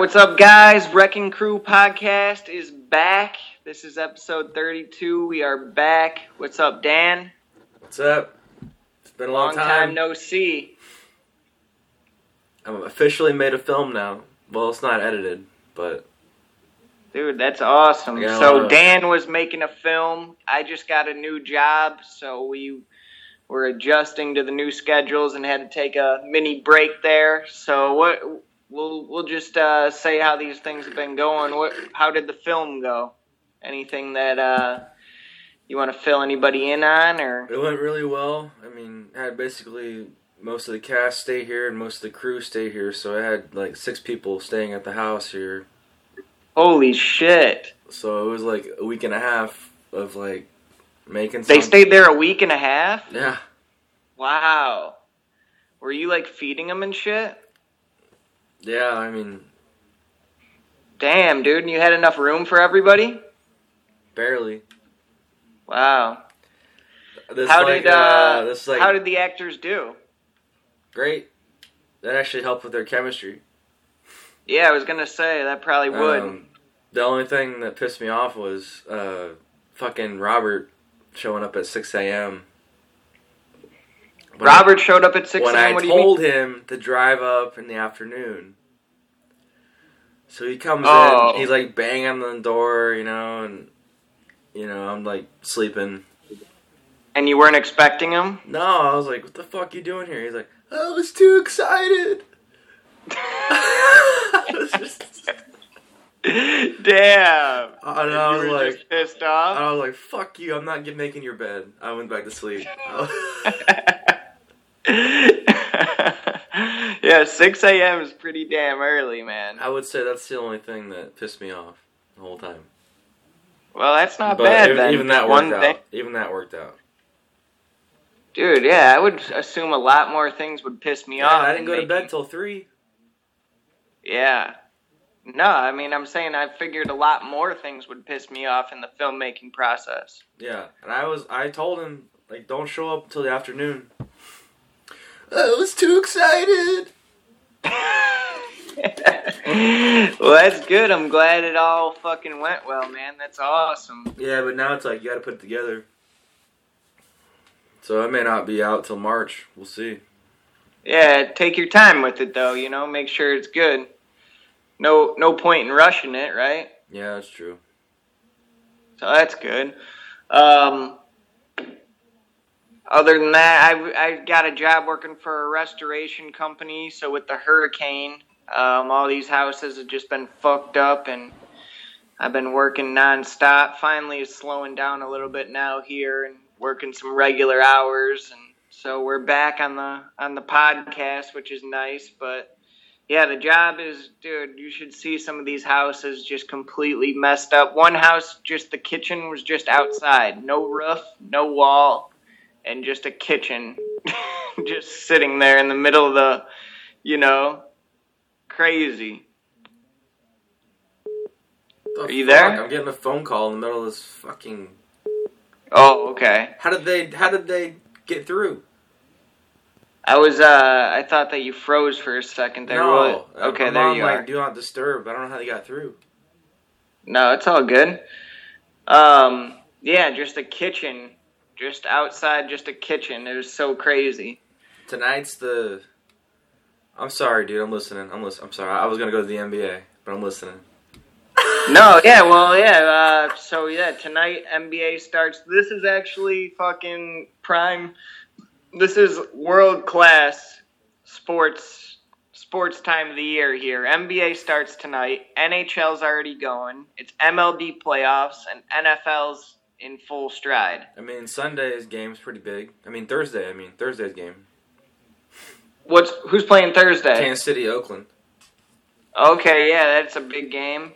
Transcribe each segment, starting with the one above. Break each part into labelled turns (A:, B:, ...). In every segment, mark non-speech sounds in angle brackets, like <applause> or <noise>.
A: what's up, guys? Wrecking Crew podcast is back. This is episode 32. We are back. What's up, Dan?
B: What's up? It's been a long,
A: Long time no see.
B: I'm officially made a film now. Well, it's not edited, but
A: Dude, that's awesome. So Dan was making a film. I just got a new job, so we were adjusting to the new schedules and had to take a mini break there. So what we'll we'll just uh, say how these things have been going. What how did the film go? Anything that uh, you want to fill anybody in on or
B: it went really well. I mean, I had basically most of the cast stay here and most of the crew stay here, so I had like six people staying at the house here.
A: holy shit.
B: So it was like a week and a half of like making. Stuff.
A: They
B: something.
A: stayed there a week and a half?
B: Yeah,
A: Wow. Were you like feeding them and shit?
B: Yeah. I mean,
A: Damn, dude, and you had enough room for everybody?
B: barely.
A: Wow.
B: This
A: how
B: like,
A: did uh,
B: this like
A: how did the actors do?
B: great. That actually helped with their chemistry.
A: Yeah, I was gonna say that probably would.
B: Um, the only thing that pissed me off was uh, fucking Robert showing up at 6 a.m. When I-
A: Robert showed up at six
B: when
A: a.m.
B: I
A: What do you mean?
B: told him to drive up in the afternoon. So he comes
A: Oh.
B: in, he's like banging on the door, you know, and you know, I'm like sleeping.
A: And you weren't expecting him?
B: No, I was like, "What the fuck you doing here?" He's like, "I was too excited." <laughs> I was just,
A: Damn.
B: and I was like,
A: just pissed off.
B: I was like, "Fuck you! I'm not making your bed." I went back to sleep. <laughs> <laughs> <laughs>
A: yeah, six a.m. is pretty damn early, man.
B: I would say that's the only thing that pissed me off the whole time.
A: Well, that's not
B: but
A: bad
B: e-
A: then.
B: even that
A: One
B: worked
A: thing-
B: out. Even that worked out.
A: dude. Yeah, I would assume a lot more things would piss me
B: Yeah,
A: off.
B: I didn't go to bed till three.
A: Yeah. No, I mean, I'm saying I figured a lot more things would piss me off in the filmmaking process.
B: Yeah, and I was I told him like don't show up until the afternoon. I was too excited. <laughs>
A: well, that's good. I'm glad it all fucking went well, man. That's awesome.
B: Yeah, but now it's like you got to put it together. So it may not be out till March. We'll see.
A: Yeah, take your time with it though. You know, make sure it's good. No, no point in rushing it, right?
B: Yeah, that's true.
A: So that's good. Um, other than that, I, I got a job working for a restoration company. So with the hurricane, um, all these houses have just been fucked up, and I've been working nonstop. Finally, it's slowing down a little bit now here, and working some regular hours, and so we're back on the on the podcast, which is nice. But yeah, the job is, dude, you should see some of these houses just completely messed up. One house, just the kitchen was just outside, no roof, no wall, and just a kitchen <laughs> just sitting there in the middle of the, you know, crazy.
B: The
A: Are you
B: fuck?
A: there?
B: I'm getting a phone call in the middle of this fucking.
A: Oh, okay.
B: How did they? How did they get through?
A: I was, uh, I thought that you froze for a second there.
B: no.
A: What? Okay,
B: I'm
A: there
B: on,
A: you
B: like,
A: are.
B: Do not disturb. I don't know how they got through.
A: No, it's all good. Um, yeah, just a kitchen, just outside, just a kitchen. It was so crazy.
B: Tonight's the. I'm sorry, dude. I'm listening. I'm listening. I'm sorry. I was gonna go to the NBA, but I'm listening. <laughs>
A: No, yeah, well, yeah. Uh, so yeah, tonight NBA starts. This is actually fucking prime. This is world class sports sports time of the year here. NBA starts tonight. NHL's already going. It's MLB playoffs and NFL's in full stride.
B: I mean, Sunday's game's pretty big. I mean, Thursday. I mean, Thursday's game.
A: What's who's playing Thursday?
B: Kansas City, Oakland.
A: Okay, yeah, that's a big game.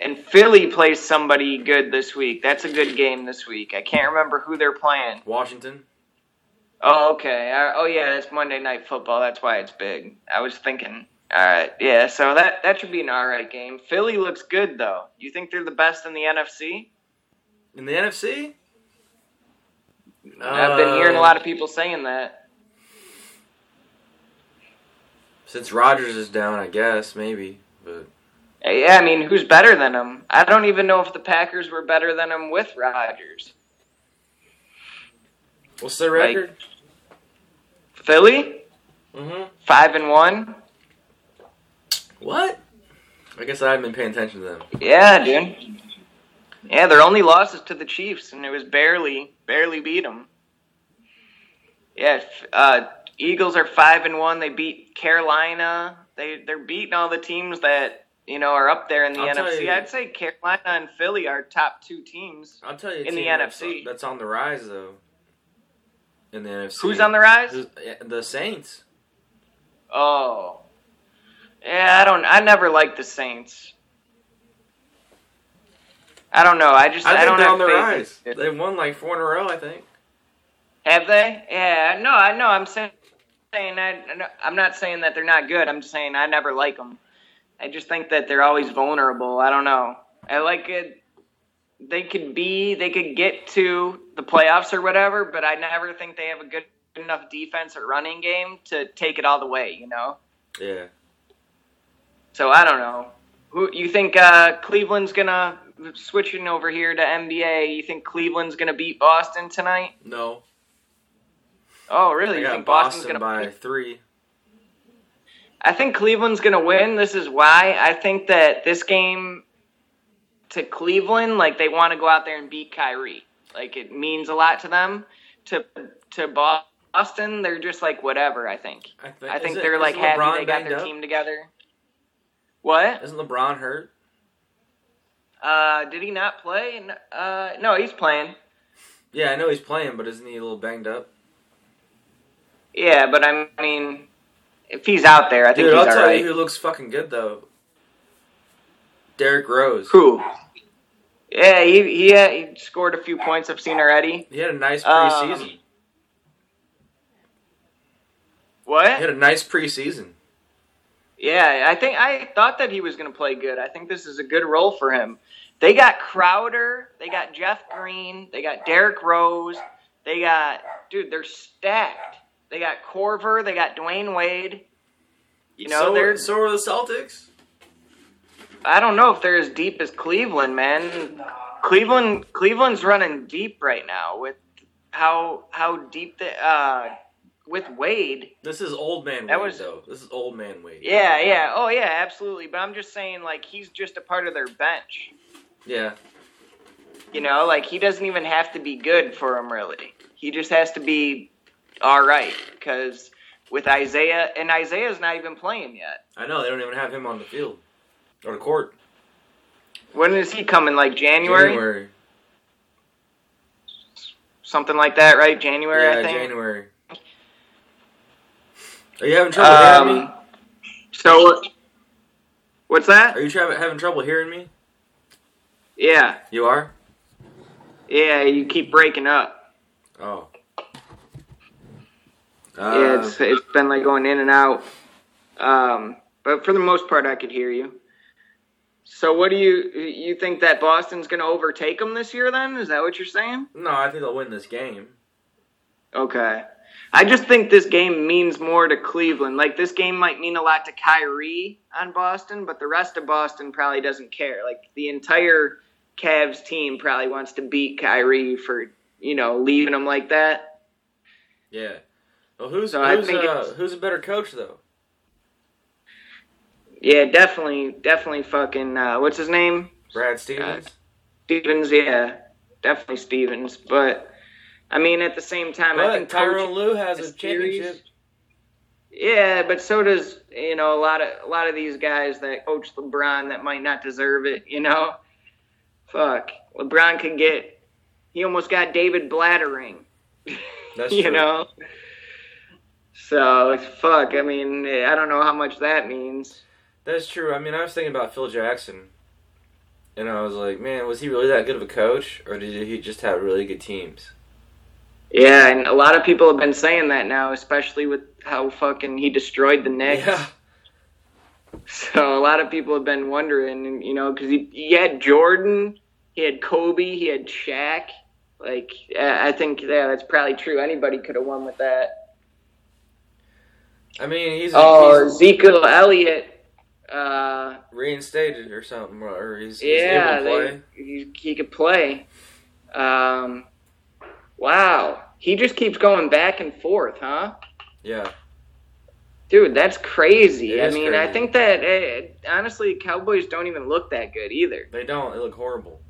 A: And Philly plays somebody good this week. That's a good game this week. I can't remember who they're playing.
B: Washington.
A: Oh, okay. Uh, Oh, yeah, that's Monday Night Football. That's why it's big. I was thinking. All right, yeah. So that that should be an all right game. Philly looks good though. You think they're the best in the NFC?
B: In the NFC?
A: I've been hearing a
B: Uh,
A: lot of people saying that.
B: Since Rodgers is down, I guess maybe, but
A: Yeah, I mean, who's better than him? I don't even know if the Packers were better than him with Rodgers.
B: What's their record?
A: Philly,
B: mm-hmm.
A: five and one.
B: What? I guess I haven't been paying attention to them.
A: Yeah, dude. Yeah, their only losses to the Chiefs, and it was barely, barely beat them. Yeah, uh, Eagles are five and one. They beat Carolina. They they're beating all the teams that you know are up there in the
B: I'll
A: NFC.
B: you-
A: I'd say Carolina and Philly are top two teams.
B: I'll tell you,
A: In the
B: that's-
A: NFC.
B: that's on the rise though. In the NFC,
A: Who's on the rise?
B: Who's- The Saints.
A: Oh, yeah. I don't. I never liked the Saints. I don't know. I just
B: I
A: I, don't
B: they're
A: have
B: on the
A: faith
B: rise. They've won like four in a row, I think.
A: Have they? Yeah, no, I know. I'm saying, saying I, I'm not saying that they're not good. I'm just saying I never like them. I just think that they're always vulnerable. I don't know. I like it. They could be, they could get to the playoffs or whatever, but I never think they have a good enough defense or running game to take it all the way. You know.
B: Yeah.
A: So I don't know. Who you think uh, Cleveland's gonna switching over here to NBA? You think Cleveland's gonna beat Boston tonight?
B: No.
A: Oh, really?
B: I
A: You think Boston's
B: Boston
A: gonna
B: by
A: beat?
B: three.
A: I think Cleveland's going to win. This is why. I think that this game to Cleveland, like they want to go out there and beat Kyrie. Like it means a lot to them. To to Boston, they're just like whatever. I think.
B: I think,
A: I think they're
B: is
A: like
B: LeBron
A: happy they got their
B: up?
A: team together. What?
B: Isn't LeBron hurt?
A: Uh, did he not play? Uh, no, he's playing.
B: Yeah, I know he's playing, but isn't he a little banged up?
A: Yeah, but I mean, if he's out there, I think
B: Dude,
A: he's
B: I'll tell
A: alright.
B: you who looks fucking good though. Derrick Rose.
A: Who? Yeah, he he, uh, he scored a few points I've seen already.
B: He had a nice
A: Um,
B: preseason.
A: What?
B: he had a nice preseason.
A: Yeah, I think I thought that he was going to play good. I think this is a good role for him. They got Crowder, they got Jeff Green, they got Derrick Rose, they got dude, they're stacked. They got Korver, they got Dwyane Wade. You know,
B: so,
A: they're
B: so are the Celtics.
A: I don't know if they're as deep as Cleveland, man. Cleveland Cleveland's running deep right now with how how deep the uh with Wade.
B: This is old man
A: That
B: Wade
A: was-
B: though. This is old man Wade.
A: Yeah, yeah. Oh yeah, absolutely. But I'm just saying like he's just a part of their bench.
B: Yeah.
A: You know, like he doesn't even have to be good for him, really. He just has to be all right. Because with Isaiah, and Isaiah's not even playing yet.
B: I know they don't even have him on the field or the court.
A: When is he coming? Like January,
B: January.
A: something like that, right? January,
B: yeah,
A: I think.
B: January. Are you having trouble hearing me?
A: Um, so, what's that?
B: Are you tra- having trouble hearing me?
A: Yeah,
B: You are.
A: yeah. You keep breaking up.
B: Oh.
A: yeah,
B: Uh,
A: it's it's been like going in and out. Um, but for the most part, I could hear you. So, what do you you think that Boston's going to overtake them this year? Then is that what you're saying?
B: no, I think they'll win this game.
A: Okay. I just think this game means more to Cleveland. Like this game might mean a lot to Kyrie on Boston, but the rest of Boston probably doesn't care. Like the entire Cavs team probably wants to beat Kyrie for you know leaving him like that.
B: Yeah. Well, who's
A: So
B: who's uh, who's a better coach though?
A: Yeah, definitely, definitely fucking uh, what's his name?
B: Brad Stevens.
A: Stevens. Yeah, definitely Stevens. But I mean, at the same time, I think coaching-
B: Lue has a
A: series-
B: championship.
A: Yeah, but so does you know a lot of a lot of these guys that coach LeBron that might not deserve it. You know, fuck, LeBron could get. He almost got David Blattering.
B: That's <laughs>
A: you
B: true.
A: know. So fuck. I mean, I don't know how much that means.
B: That's true. I mean, I was thinking about Phil Jackson, and I was like, man, was he really that good of a coach, or did he just have really good teams?
A: Yeah, and a lot of people have been saying that now, especially with how fucking he destroyed the Knicks.
B: Yeah. <laughs>
A: So a lot of people have been wondering, you know, because he, he had Jordan, he had Kobe, he had Shaq. Like, I think, yeah, that's probably true. Anybody could have won with that.
B: I mean, he's.
A: Oh,
B: he's
A: Ezekiel Elliott. Uh,
B: Reinstated or something, or he's, he's
A: yeah,
B: able to play.
A: they, he, he could play. Um, wow, he just keeps going back and forth, huh?
B: Yeah,
A: Dude, that's crazy.
B: It
A: I mean, I think that uh, honestly, Cowboys don't even look that good either.
B: they don't. They look horrible.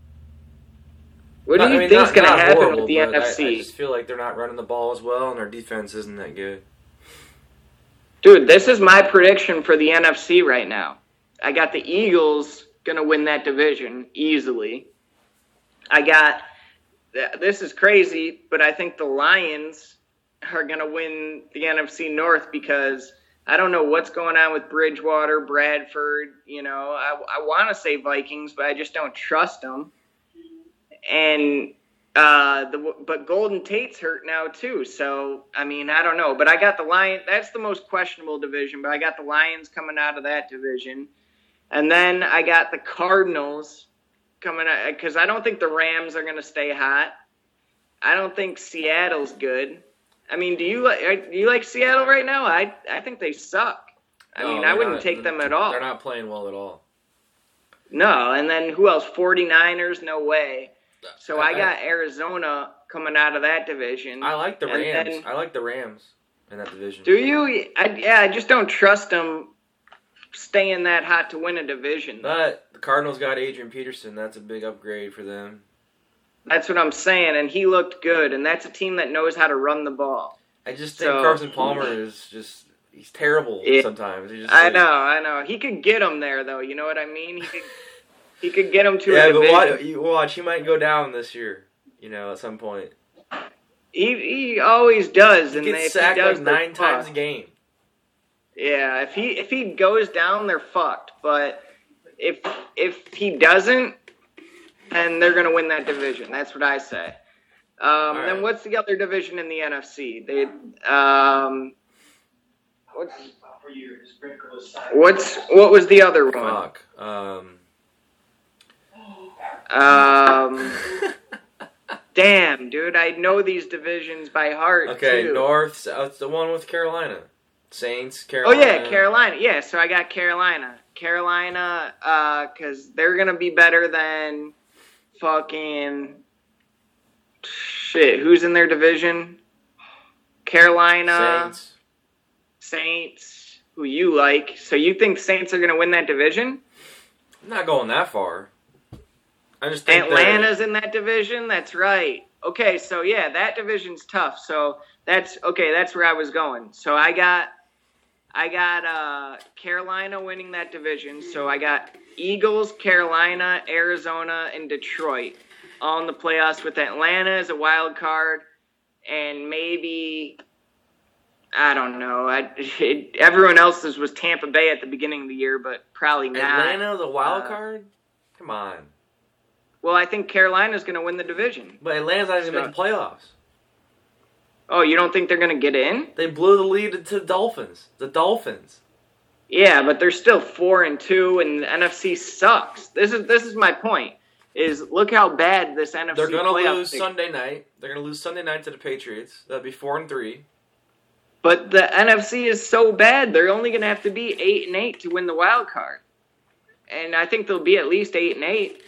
A: What do
B: Not-
A: you
B: I mean,
A: think's going to happen
B: horrible,
A: with the
B: but I-
A: NFC?
B: I, just feel like they're not running the ball as well, and their defense isn't that good.
A: Dude, this is my prediction for the NFC right now. I got the Eagles going to win that division easily. I got this is crazy, but I think the Lions are going to win the NFC North because I don't know what's going on with Bridgewater, Bradford. You know, I, I want to say Vikings, but I just don't trust them. And uh, the but Golden Tate's hurt now too. So I mean, I don't know. But I got the Lion. That's the most questionable division. But I got the Lions coming out of that division, and then I got the Cardinals coming out because I don't think the Rams are going to stay hot. I don't think Seattle's good. I mean, do you like do you like Seattle right now? I I think they suck. I
B: No,
A: mean, I wouldn't
B: not-
A: take them at all.
B: They're not playing well at all.
A: No, and then who else? 49ers, no way. So I,
B: I-
A: got Arizona coming out of that division.
B: I like the Rams.
A: then-
B: I like the Rams in that division.
A: Do you? I, yeah, I just don't trust them staying that hot to win a division.
B: But the Cardinals got Adrian Peterson. That's a big upgrade for them.
A: That's what I'm saying, and he looked good, and that's a team that knows how to run the ball.
B: I just think
A: So-
B: Carson Palmer is just he's terrible
A: Yeah.
B: sometimes. He just
A: I know, I know. He could get them there, though. You know what I mean? He could. <laughs> He could get them to
B: Yeah,
A: a
B: but watch, you watch, he might go down this year. You know, at some point,
A: He he always does,
B: he
A: and
B: gets
A: if
B: sacked
A: he does,
B: like nine times a game.
A: Yeah, if he if he goes down, they're fucked. But if if he doesn't, then they're gonna win that division. That's what I say. Um,
B: right.
A: Then what's the other division in the NFC? They um, what's what's what was the other one?
B: Fuck. Um,
A: Um, <laughs> damn, dude, I know these divisions by heart.
B: okay,
A: too.
B: North. South, the one with Carolina, Saints. Carolina.
A: Oh yeah, Carolina. Yeah, so I got Carolina. Carolina, uh, cause they're gonna be better than fucking shit. Who's in their division? Carolina
B: Saints.
A: Saints, who you like. So you think Saints are gonna win that division?
B: I'm not going that far. I just
A: Atlanta's in that division. That's right. Okay, so yeah, that division's tough. So that's okay. That's where I was going. So I got, I got uh, Carolina winning that division. So I got Eagles, Carolina, Arizona, and Detroit all in the playoffs with Atlanta as a wild card, and maybe. I don't know. I, it, everyone else's was Tampa Bay at the beginning of the year, but probably not.
B: Atlanta's a wild
A: Uh,
B: card. Come on,
A: Well, I think Carolina's going to win the division.
B: but Atlanta's not even
A: So-
B: making playoffs.
A: Oh, you don't think they're going to get in?
B: They blew the lead to the Dolphins. The Dolphins.
A: Yeah, but they're still four and two, and the NFC sucks. This is this is my point. Is look how bad this NFC. Is.
B: They're gonna lose
A: thing-
B: Sunday night. They're gonna lose Sunday night to the Patriots. That'll be four and three.
A: But the NFC is so bad. They're only going to have to be eight and eight to win the wild card, and I think they'll be at least eight and eight.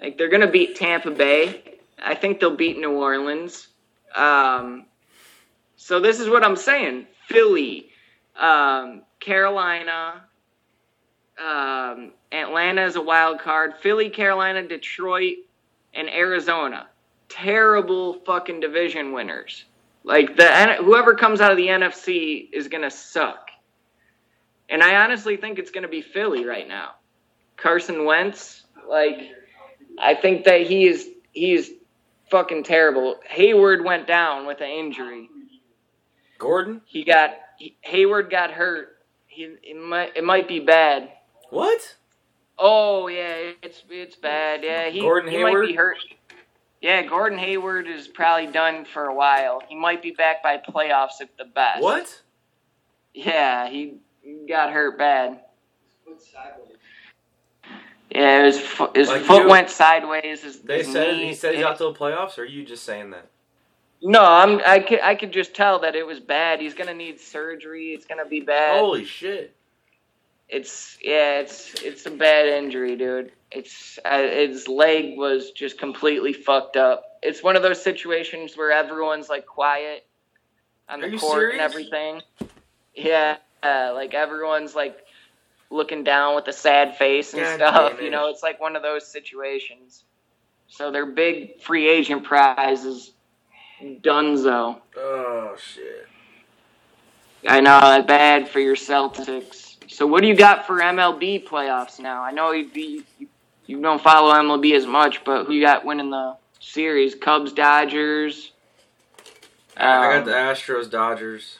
A: Like they're going to beat Tampa Bay. I think they'll beat New Orleans. Um, so this is what I'm saying: Philly, um, Carolina, um, Atlanta is a wild card. Philly, Carolina, Detroit, and Arizona. Terrible fucking division winners. Like the whoever comes out of the NFC is gonna suck. And I honestly think it's gonna be Philly right now. Carson Wentz, like I think that he is he is fucking terrible. Hayward went down with an injury.
B: Gordon.
A: He got he, Hayward got hurt. He it might it might be bad.
B: What?
A: Oh yeah, it's it's bad. Yeah, he,
B: Gordon
A: he might
B: Hayward?
A: be hurt. Yeah, Gordon Hayward is probably done for a while. He might be back by playoffs at the best.
B: What?
A: Yeah, he got hurt bad. Yeah, his fo- his
B: Like
A: foot
B: you-
A: went sideways. His,
B: They
A: his
B: said
A: knee-
B: he said he's out to the playoffs. Or are you just saying that?
A: No, I'm I could I could just tell that it was bad. He's gonna need surgery. It's gonna be bad.
B: Holy shit!
A: It's yeah, it's it's a bad injury, dude. It's uh, his leg was just completely fucked up. It's one of those situations where everyone's like quiet on the
B: Are you
A: court
B: serious?
A: and everything. Yeah, uh, like everyone's like looking down with a sad face and
B: God
A: stuff. You know, it's like one of those situations. So their big free agent prize is Dunzo.
B: Oh shit.
A: I know bad for your Celtics. So what do you got for MLB playoffs now? I know you you, you don't follow MLB as much, but who you got winning the series? Cubs, Dodgers.
B: I
A: Um,
B: got the Astros, Dodgers.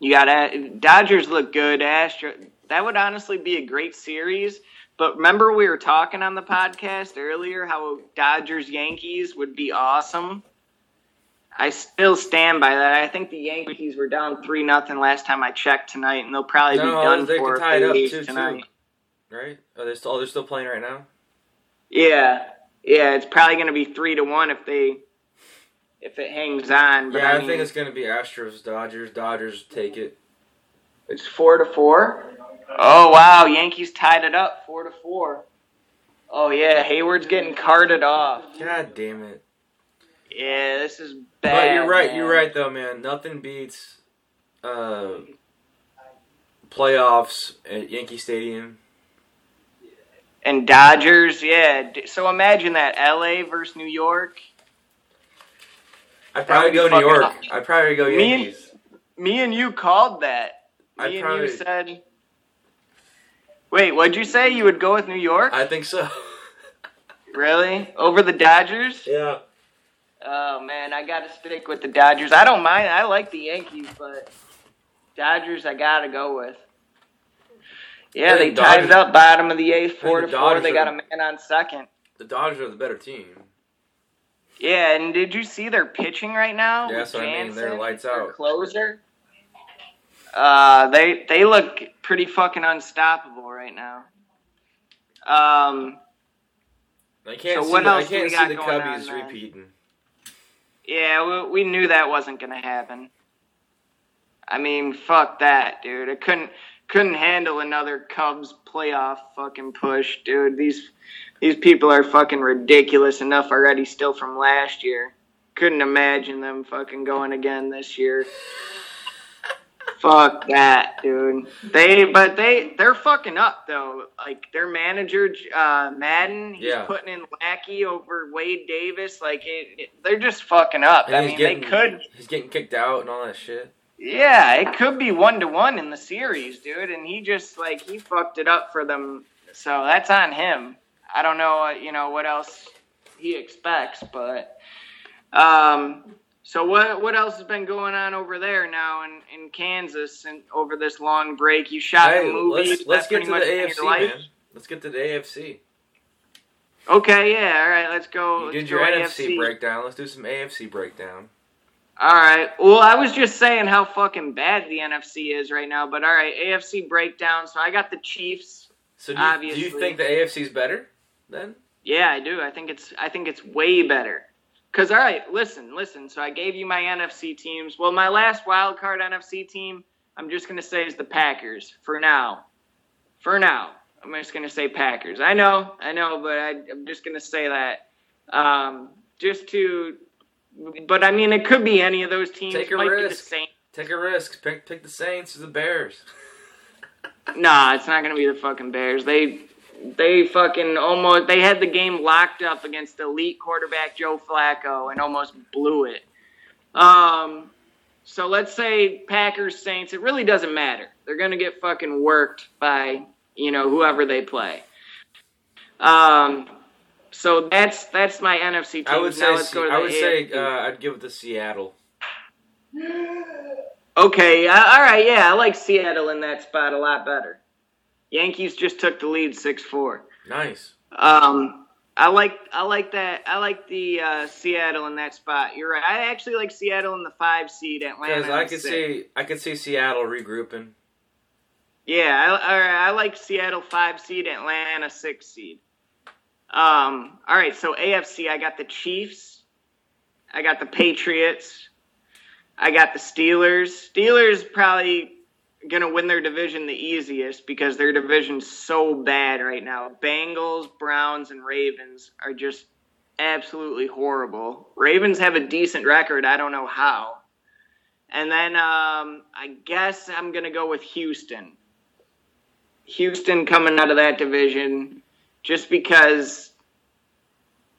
A: You got A- Dodgers look good. Astro that would honestly be a great series. But remember we were talking on the podcast earlier how Dodgers Yankees would be awesome. I still stand by that. I think the Yankees were down three nothing last time I checked tonight, and they'll probably be done
B: they
A: for
B: tie it up 2-2.
A: tonight.
B: Right? Are they still? Oh, they're still playing right now.
A: Yeah, yeah, it's probably going to be three to one if they if it hangs on. But
B: yeah, I,
A: mean,
B: think it's gonna be Astros, Dodgers. Dodgers take it.
A: It's four to four. Oh wow, Yankees tied it up four to four. Oh yeah, Hayward's getting carted off.
B: God damn it.
A: Yeah, this is bad.
B: But you're right.
A: man.
B: You're right though, man. Nothing beats uh, playoffs at Yankee Stadium.
A: And Dodgers, yeah. So imagine that L.A. versus New York.
B: I'd probably go New York. I'd probably go
A: Me and-
B: Yankees.
A: Me and you called that. Me
B: I'd
A: and
B: probably-
A: you said. Wait, what'd you say? You would go with New York?
B: I think so.
A: really? Over the Dodgers?
B: yeah.
A: Oh man, I gotta stick with the Dodgers. I don't mind. I like the Yankees, but Dodgers, I gotta go with. Yeah, they tied it up, bottom of the eighth, four to
B: the
A: four.
B: Dodgers
A: They got a man on second.
B: The Dodgers are the better team.
A: Yeah, and did you see their pitching right now?
B: Yeah, that's what I mean. They're lights out.
A: Closer. Uh, they they look pretty fucking unstoppable right now. Um,
B: I can't
A: So
B: see.
A: what
B: the, I
A: else do we
B: can't see the
A: going
B: Cubbies repeating.
A: Yeah, we, we knew that wasn't gonna happen. I mean, fuck that, dude. I couldn't couldn't handle another Cubs playoff fucking push, dude. These these people are fucking ridiculous enough already, still from last year. Couldn't imagine them fucking going again this year. Fuck that, dude. They, but they, they're fucking up though. Like their manager, uh, Maddon, he's
B: Yeah.
A: putting in Lackey over Wade Davis. Like it, it- they're just fucking up.
B: And
A: I mean,
B: getting,
A: they could,
B: He's getting kicked out and all that shit.
A: yeah, it could be one to one in the series, dude. And he just like he fucked it up for them. So that's on him. I don't know, uh, you know, what else he expects, but um. So what what else has been going on over there now in, in Kansas and over this long break? You shot
B: Hey,
A: the movie.
B: let's let's get to the AFC, man. Let's get to the AFC.
A: Okay, yeah, all right, let's go.
B: You
A: let's
B: did your
A: AFC.
B: NFC breakdown. Let's do some AFC breakdown.
A: All right. Well, I was just saying how fucking bad the NFC is right now, but all right, AFC breakdown. So I got the Chiefs.
B: So do you, do you think the AFC's better then?
A: Yeah, I do. I think it's I think it's way better. Cause all right, listen, listen. So I gave you my NFC teams. Well, my last wild card NFC team, I'm just gonna say is the Packers for now. For now, I'm just gonna say Packers. I know, I know, but I, I'm just gonna say that. Um, just to, but I mean, it could be any of those teams.
B: Take a
A: Might
B: risk. Take a risk. Pick pick the Saints or the Bears.
A: Nah, it's not gonna be the fucking Bears. They they fucking almost they had the game locked up against elite quarterback Joe Flacco and almost blew it. Um so let's say Packers Saints, it really doesn't matter. They're gonna get fucking worked by, you know, whoever they play. Um so that's that's my NFC team.
B: I would
A: now
B: say
A: let's go to the
B: I would say uh, I'd give it to Seattle.
A: Okay, uh, all right, yeah, I like Seattle in that spot a lot better. Yankees just took the lead six four.
B: Nice.
A: Um, I like I like that. I like the uh, Seattle in that spot. You're right. I actually like Seattle in the five seed. Atlanta.
B: Because I could see I could see Seattle regrouping.
A: Yeah, I, all right, I like Seattle five seed, Atlanta six seed. Um, all right, so AFC, I got the Chiefs, I got the Patriots, I got the Steelers. Steelers probably gonna win their division the easiest because their division's so bad right now. Bengals, Browns, and Ravens are just absolutely horrible. Ravens have a decent record. I don't know how. And then um, I guess I'm gonna go with Houston. Houston coming out of that division, just because.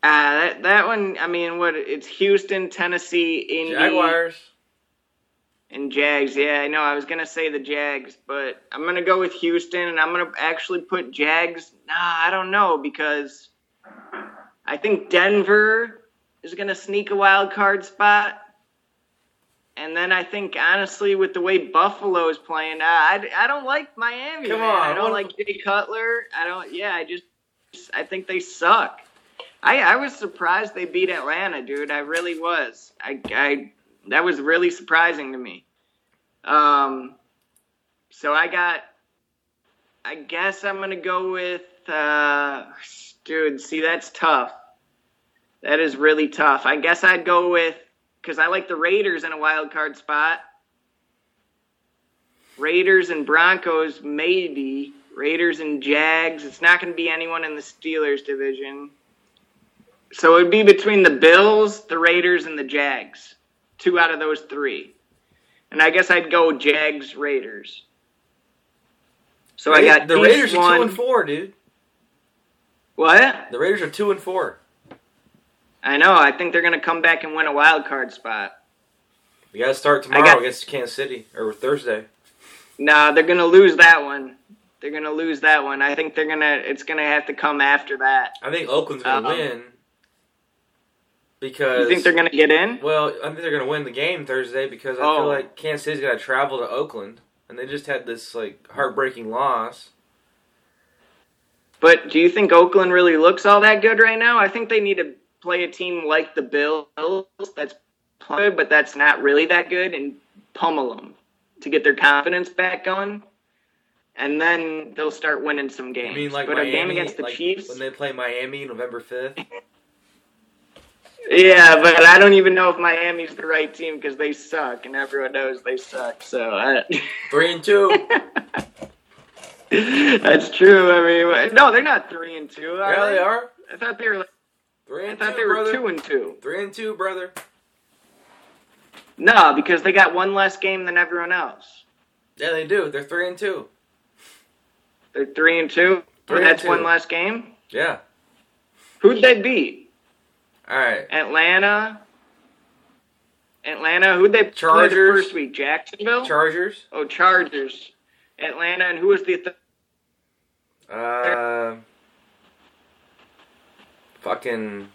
A: Uh, that that one. I mean, what? It's Houston, Tennessee, Indy,
B: Jaguars.
A: And Jags. Yeah, I know. I was gonna say the Jags, but I'm gonna go with Houston, and I'm gonna actually put Jags. Nah, I don't know because I think Denver is gonna sneak a wild card spot. And then I think, honestly, with the way Buffalo is playing, uh, I, I don't like Miami.
B: Come
A: man.
B: on,
A: I don't like Jay Cutler. I don't. Yeah, I just I think they suck. I I was surprised they beat Atlanta, dude. I really was. I I that was really surprising to me. Um, so I got. I guess I'm gonna go with. Uh, dude, see that's tough. That is really tough. I guess I'd go with because I like the Raiders in a wild card spot. Raiders and Broncos, maybe. Raiders and Jags. It's not going to be anyone in the Steelers division. So it would be between the Bills, the Raiders, and the Jags. Two out of those three. And I guess I'd go Jags Raiders. So I got
B: the Raiders are two and four, dude.
A: What?
B: The Raiders are two and four.
A: I know. I think they're going to come back and win a wild card spot.
B: You got to start tomorrow
A: got-
B: against Kansas City or Thursday.
A: Nah, they're gonna lose that one. They're gonna lose that one. I think they're gonna. It's gonna have to come after that.
B: I think Oakland's gonna
A: Um,
B: win because
A: You think they're gonna get in?
B: well, I think they're gonna win the game Thursday because I
A: Oh.
B: feel like Kansas City's got to travel to Oakland and they just had this like heartbreaking loss.
A: But do you think Oakland really looks all that good right now? I think they need to play a team like the Bills that's good, but that's not really that good, and pummel them to get their confidence back going. And then they'll start winning some games.
B: I mean, like
A: but
B: Miami
A: a game against the
B: like,
A: Chiefs,
B: when they play Miami November fifth. <laughs>
A: yeah, but I don't even know if Miami's the right team because they suck, and everyone knows they suck. So I, <laughs>
B: Three and two.
A: That's true. I mean, no, they're not three and two.
B: Yeah, they are.
A: I thought they were.
B: Three
A: I
B: and
A: thought
B: two,
A: they were
B: brother.
A: two and two.
B: Three and two, brother.
A: No, because they got one less game than everyone else.
B: Yeah, they do. They're three and two.
A: They're three and two.
B: Three
A: and that's
B: two.
A: one less game.
B: Yeah.
A: Who'd they beat?
B: All right.
A: Atlanta. Atlanta. Who'd they play the
B: Chargers.
A: first week? Jacksonville.
B: Chargers.
A: oh, Chargers. Atlanta, and who was the? Th-
B: Uh, fucking.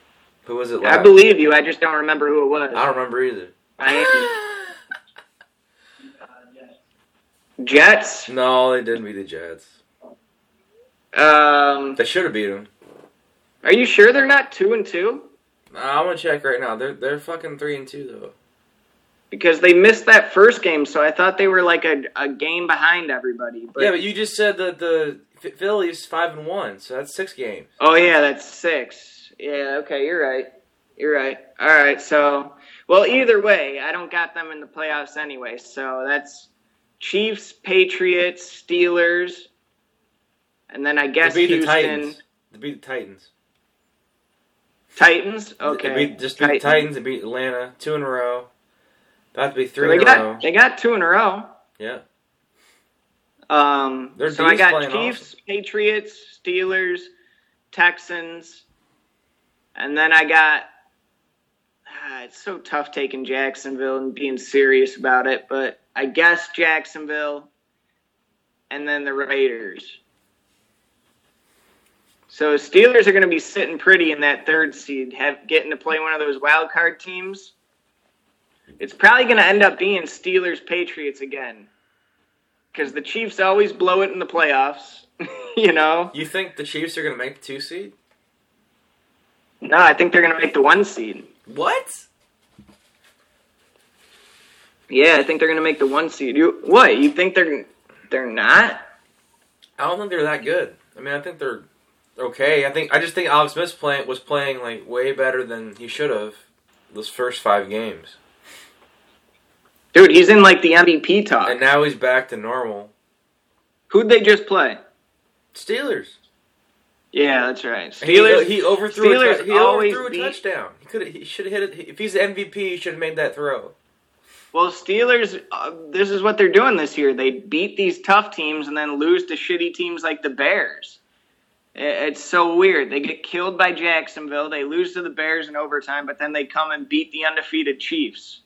B: Who was it?
A: I believe you. I just don't remember who it was.
B: I don't remember either.
A: Miami. <laughs> Jets.
B: No, they didn't beat the Jets.
A: Um,
B: They should have beat them.
A: are you sure they're not two and two?
B: I'm gonna check right now. They're they're fucking three and two though.
A: Because they missed that first game, so I thought they were like a, a game behind everybody. But,
B: yeah, but you just said that the Phillies five and one, so that's six games.
A: oh yeah, that's six. Yeah, okay, you're right. You're right. All right, so well, either way, I don't got them in the playoffs anyway. So that's Chiefs, Patriots, Steelers, and then I guess
B: they beat
A: Houston,
B: the Titans. They beat the Titans.
A: Titans.
B: They
A: Okay,
B: beat, just beat the Titans. They beat Atlanta two in a row. About to be
A: So
B: three
A: they
B: in a
A: got
B: row.
A: they got two in a row.
B: Yeah.
A: Um,
B: Their
A: so I got Chiefs, Patriots, Steelers, Texans, and then I got. Ah, it's so tough taking Jacksonville and being serious about it, but I guess Jacksonville, and then the Raiders. So Steelers are going to be sitting pretty in that third seed, have getting to play one of those wild card teams. It's probably going to end up being Steelers Patriots again because the Chiefs always blow it in the playoffs. <laughs> you know,
B: You think the Chiefs are gonna make the two seed?
A: no, I think they're gonna make the one seed.
B: What?
A: Yeah, I think they're gonna make the one seed. You what? You think they're they're not?
B: I don't think they're that good. I mean, I think they're okay. I think I just think Alex Smith playing was playing like way better than he should have those first five games.
A: Dude, he's in like the MVP talk.
B: and now he's back to normal.
A: Who'd they just play?
B: Steelers.
A: Yeah, that's right.
B: Steelers. He, he overthrew. a,
A: Steelers
B: tou- he
A: always
B: overthrew a
A: beat-
B: touchdown. He could. He should have hit it. If he's the MVP, he should have made that throw.
A: Well, Steelers. Uh, this is what they're doing this year. They beat these tough teams and then lose to shitty teams like the Bears. It's so weird. They get killed by Jacksonville. They lose to the Bears in overtime, but then they come and beat the undefeated Chiefs.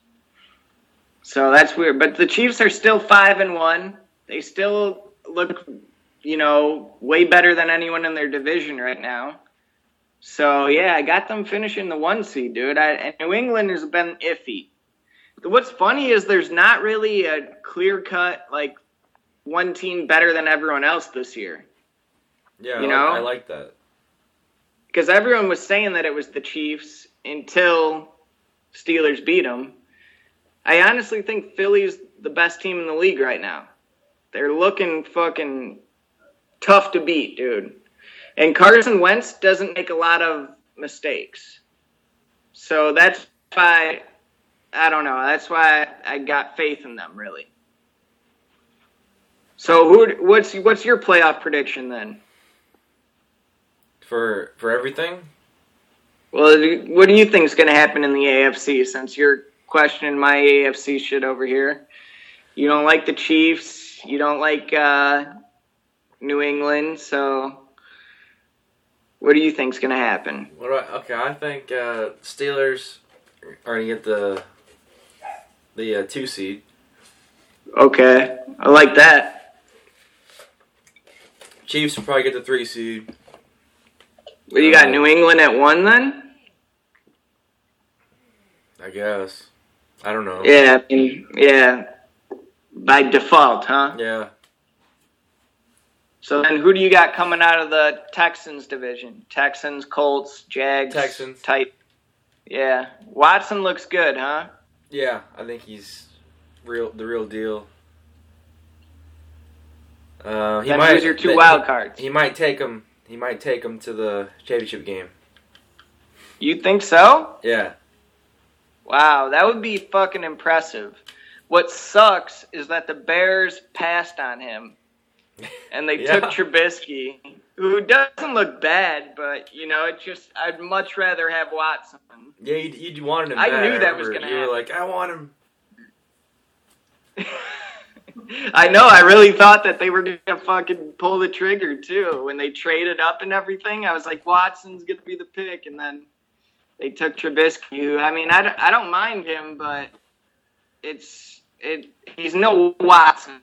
A: So that's weird. But the Chiefs are still five and one. They still look, you know, way better than anyone in their division right now. So yeah, I got them finishing the one seed, dude. I, and New England has been iffy. What's funny is there's not really a clear cut like one team better than everyone else this year.
B: Yeah,
A: You
B: I,
A: know?
B: like, I like that.
A: because everyone was saying that it was the Chiefs until Steelers beat them. I honestly think Philly's the best team in the league right now. They're looking fucking tough to beat, dude. And Carson Wentz doesn't make a lot of mistakes. So that's why I don't know. That's why I got faith in them, really. So who? What's what's your playoff prediction then?
B: For for everything.
A: Well, what do you think is going to happen in the AFC since you're questioning my AFC shit over here? You don't like the Chiefs. You don't like uh, New England. So, what do you think is going to happen?
B: What do I, okay, I think uh, Steelers are gonna get the the uh, two seed.
A: Okay, I like that.
B: Chiefs will probably get the three seed.
A: Do you got? New England at one then?
B: I guess. I don't know.
A: Yeah, I mean, yeah. By default, huh?
B: Yeah.
A: So then, who do you got coming out of the Texans division? Texans, Colts, Jags,
B: Texans.
A: Type. Yeah, Watson looks good, huh?
B: Yeah, I think he's real, the real deal. Uh, he
A: Then
B: might.
A: who's your two
B: he-
A: wild cards?
B: He might take him. He might take him to the championship game.
A: You think so?
B: Yeah.
A: Wow, that would be fucking impressive. What sucks is that the Bears passed on him, <laughs> and they
B: Yeah.
A: took Trubisky, who doesn't look bad, but you know, it just I'd much rather have Watson.
B: Yeah, you, you wanted him.
A: I
B: bad,
A: knew that was gonna happen.
B: You were like, I want him. <laughs>
A: I know. I really thought that they were gonna fucking pull the trigger too when they traded up and everything. I was like, Watson's gonna be the pick, and then they took Trubisky. Who, I mean, I don't, I don't mind him, but it's it. He's no Watson.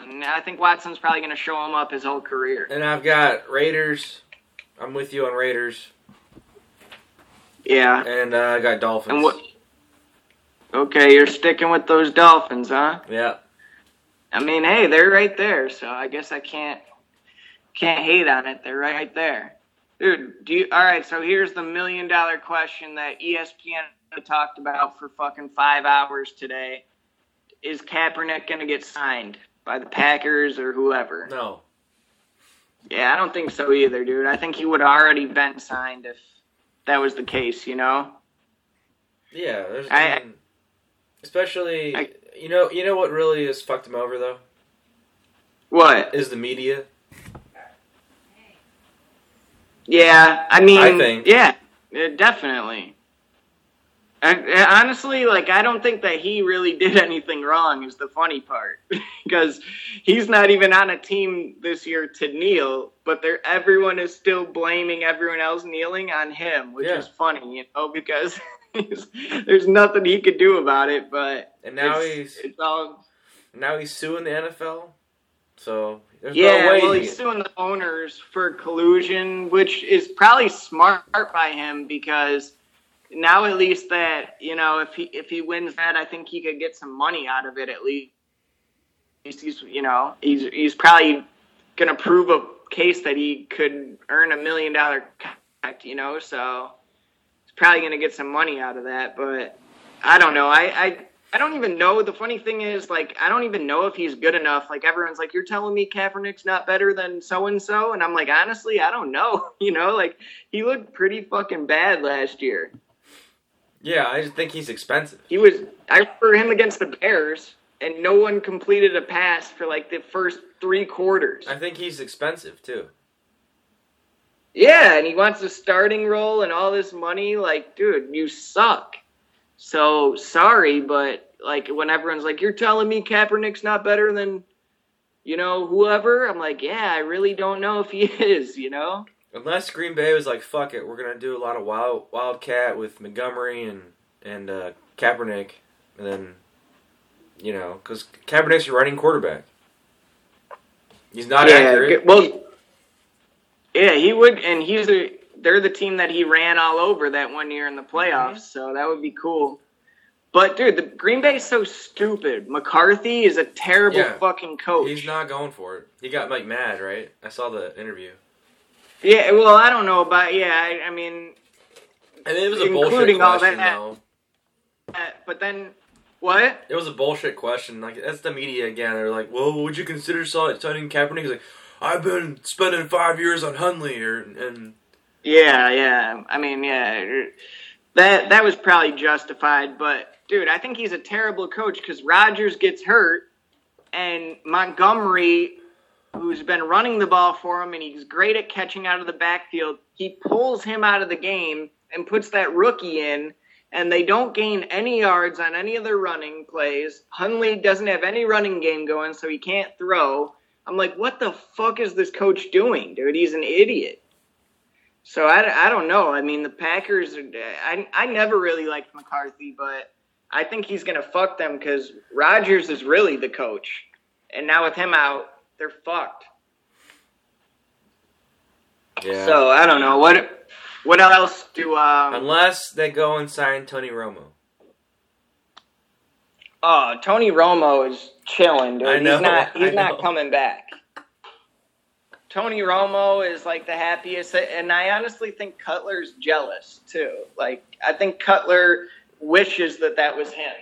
A: And I think Watson's probably gonna show him up his whole career.
B: And I've got Raiders. I'm with you on Raiders,
A: Yeah.
B: and uh, I got Dolphins.
A: And what? Okay, you're sticking with those Dolphins, huh?
B: Yeah.
A: I mean, hey, they're right there, so I guess I can't can't hate on it. They're right there, dude. Do you? All right, so here's the million dollar question that ESPN talked about for fucking five hours today. Is Kaepernick gonna get signed by the Packers or whoever?
B: No.
A: Yeah, I don't think so either, dude. I think he would have already been signed if that was the case. You know?
B: Yeah. There's.
A: I-
B: I mean, especially,
A: I-
B: you know, you know what really has fucked him over though
A: What?
B: is the media.
A: Yeah, I mean,
B: I think.
A: yeah, definitely. Honestly, like, I don't think that he really did anything wrong. Is the funny part <laughs> because he's not even on a team this year to kneel, but they're everyone is still blaming everyone else kneeling on him, which
B: Yeah.
A: is funny, you know, because <laughs> <laughs> there's nothing he could do about it. But
B: And now
A: it's,
B: he's
A: it's all
B: now he's suing the NFL. So there's
A: Yeah,
B: no way.
A: well,
B: he-
A: he's suing the owners for collusion, which is probably smart by him because now at least that you know if he if he wins that, I think he could get some money out of it at least. He's you know he's he's probably gonna prove a case that he could earn a million dollar contract, you know, so probably gonna get some money out of that. But I don't know. I I I don't even know. The funny thing is, like, I don't even know if he's good enough. Like, everyone's like, "You're telling me Kaepernick's not better than so and so," and I'm like, honestly, I don't know. <laughs> You know, like, he looked pretty fucking bad last year.
B: Yeah, I just think he's expensive.
A: He was. I remember him against the Bears, and no one completed a pass for like the first three quarters.
B: I think he's expensive too.
A: Yeah, and he wants a starting role and all this money. Like, dude, you suck. So sorry, but like when everyone's like, "You're telling me Kaepernick's not better than, you know, whoever," I'm like, "Yeah, I really don't know if he <laughs> is." You know.
B: Unless Green Bay was like, "Fuck it, we're gonna do a lot of wild wildcat with Montgomery and and uh, Kaepernick," and then you know, because Kaepernick's a running quarterback. He's not
A: yeah,
B: accurate.
A: Well, yeah, he would, and he's a. They're the team that he ran all over that one year in the playoffs, so that would be cool. But dude, the Green Bay's so stupid. McCarthy is a terrible
B: Yeah.
A: fucking coach.
B: He's not going for it. He got like mad, right? I saw the interview.
A: Yeah, well, I don't know about. Yeah, I, I mean,
B: And it was a bullshit
A: Including all
B: question,
A: that-
B: though.
A: uh, but then what?
B: It was a bullshit question. Like that's the media again. They're like, "Well, would you consider sign- signing Kaepernick?" He's like, "I've been spending five years on Hundley," or and
A: Yeah, yeah. I mean, yeah, that that was probably justified. But dude, I think he's a terrible coach because Rodgers gets hurt, and Montgomery, who's been running the ball for him, and he's great at catching out of the backfield, he pulls him out of the game and puts that rookie in. And they don't gain any yards on any of their running plays. Hundley doesn't have any running game going, so he can't throw. I'm like, what the fuck is this coach doing, dude? He's an idiot. So I, I don't know. I mean, the Packers, are- I, I never really liked McCarthy, but I think he's going to fuck them because Rodgers is really the coach. And now with him out, they're fucked.
B: yeah.
A: So I don't know. What what else do. Um,
B: Unless they go and sign Tony Romo.
A: Oh, Tony Romo is chilling, dude.
B: I know,
A: he's not, he's not coming back. Tony Romo is like the happiest, and I honestly think Cutler's jealous too. Like, I think Cutler wishes that that was him.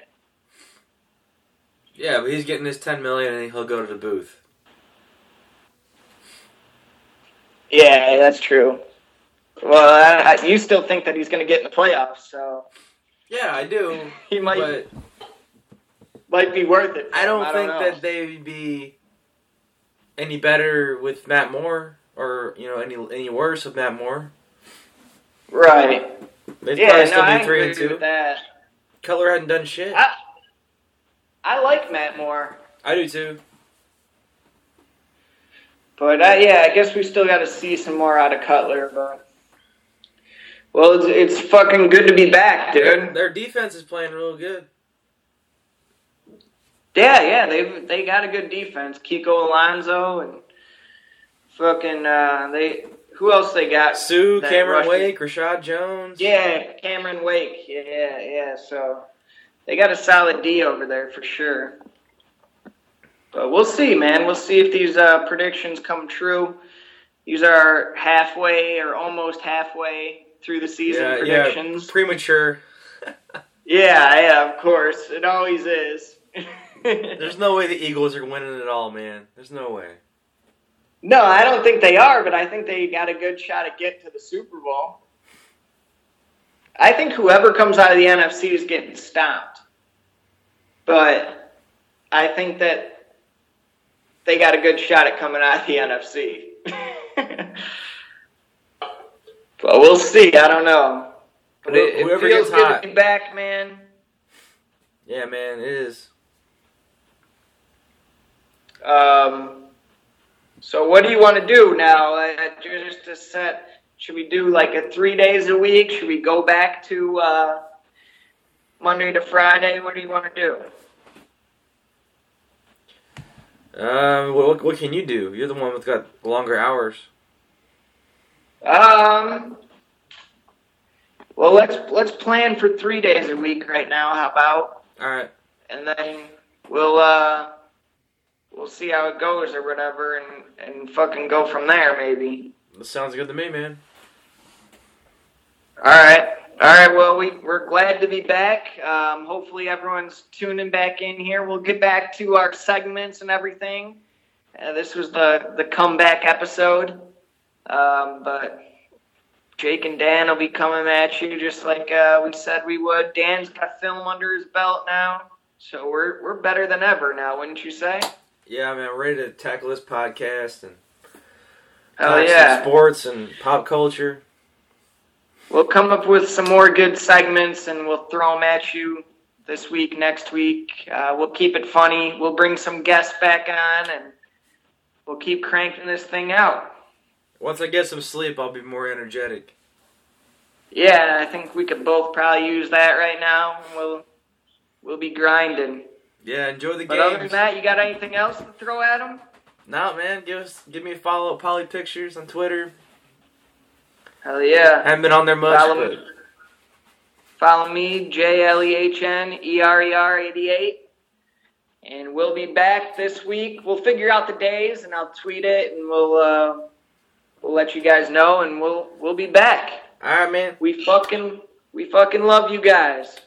B: Yeah, but he's getting his ten million and he'll go to the booth.
A: Yeah, that's true. Well, I, I, you still think that he's going to get in the playoffs, so
B: Yeah, I do. <laughs>
A: he might
B: But
A: might be worth it.
B: I don't
A: I
B: think
A: know.
B: that they'd be any better with Matt Moore, or you know, any any worse with Matt Moore.
A: right.
B: They'd
A: Yeah,
B: probably
A: no,
B: still
A: I
B: be three
A: agree
B: and two.
A: with that.
B: Cutler hadn't done shit.
A: I I like Matt Moore,
B: I do too.
A: but uh, yeah, I guess we still got to see some more out of Cutler. But well, it's, it's fucking good to be back, dude.
B: their defense is playing real good.
A: Yeah, yeah, they they got a good defense. Kiko Alonso and fucking uh, they. Who else they got? Suh,
B: Cameron Wake, Reshad Jones.
A: Yeah, Cameron Wake. Yeah, yeah. So they got a solid D over there for sure. But we'll see, man. We'll see if these uh, predictions come true. These are halfway or almost halfway through the season
B: yeah, yeah,
A: predictions.
B: premature. <laughs>
A: Yeah, yeah, of course. It always is. <laughs>
B: There's no way the Eagles are winning it all, man. There's no way.
A: no, I don't think they are, but I think they got a good shot at getting to the Super Bowl. I think whoever comes out of the NFC is getting stomped. But I think that they got a good shot at coming out of the NFC. <laughs> but we'll see. I don't know. But it, it
B: Whoever
A: feels
B: gets
A: good
B: hot.
A: to be back, man.
B: Yeah, man, it is.
A: Um, so what do you want to do now? Uh, just to set, should we do like a three days a week? Should we go back to uh, Monday to Friday? What do you want to do?
B: Um, what, what can you do? You're the one with got longer hours.
A: Um, well, let's let's plan for three days a week right now. How about?
B: All right.
A: And then we'll uh, we'll see how it goes or whatever, and and fucking go from there maybe.
B: That sounds good to me, man.
A: All right. All right. Well, we, we're glad to be back. Um, hopefully, everyone's tuning back in here. We'll get back to our segments and everything. Uh, this was the, the comeback episode. Um, but Jake and Dan will be coming at you just like uh, we said we would. Dan's got film under his belt now, so we're we're better than ever now, wouldn't you say?
B: Yeah, man, I'm ready to tackle this podcast and
A: Oh
B: talk
A: yeah.
B: some sports and pop culture.
A: We'll come up with some more good segments and we'll throw them at you this week, next week. Uh, we'll keep it funny. We'll bring some guests back on and we'll keep cranking this thing out.
B: Once I get some sleep, I'll be more energetic.
A: Yeah, I think we could both probably use that right now. We'll we'll be grinding.
B: Yeah, enjoy the
A: But other than that, you got anything else to throw at them?
B: Nah, man, give us give me a follow at Poly Pictures on Twitter.
A: Hell yeah.
B: Haven't been on there much,
A: Follow me. Follow me, J L E H N E R E R 88. And we'll be back this week. We'll figure out the days and I'll tweet it and we'll uh, we'll let you guys know and we'll we'll be back.
B: all right, man.
A: We fucking we fucking love you guys.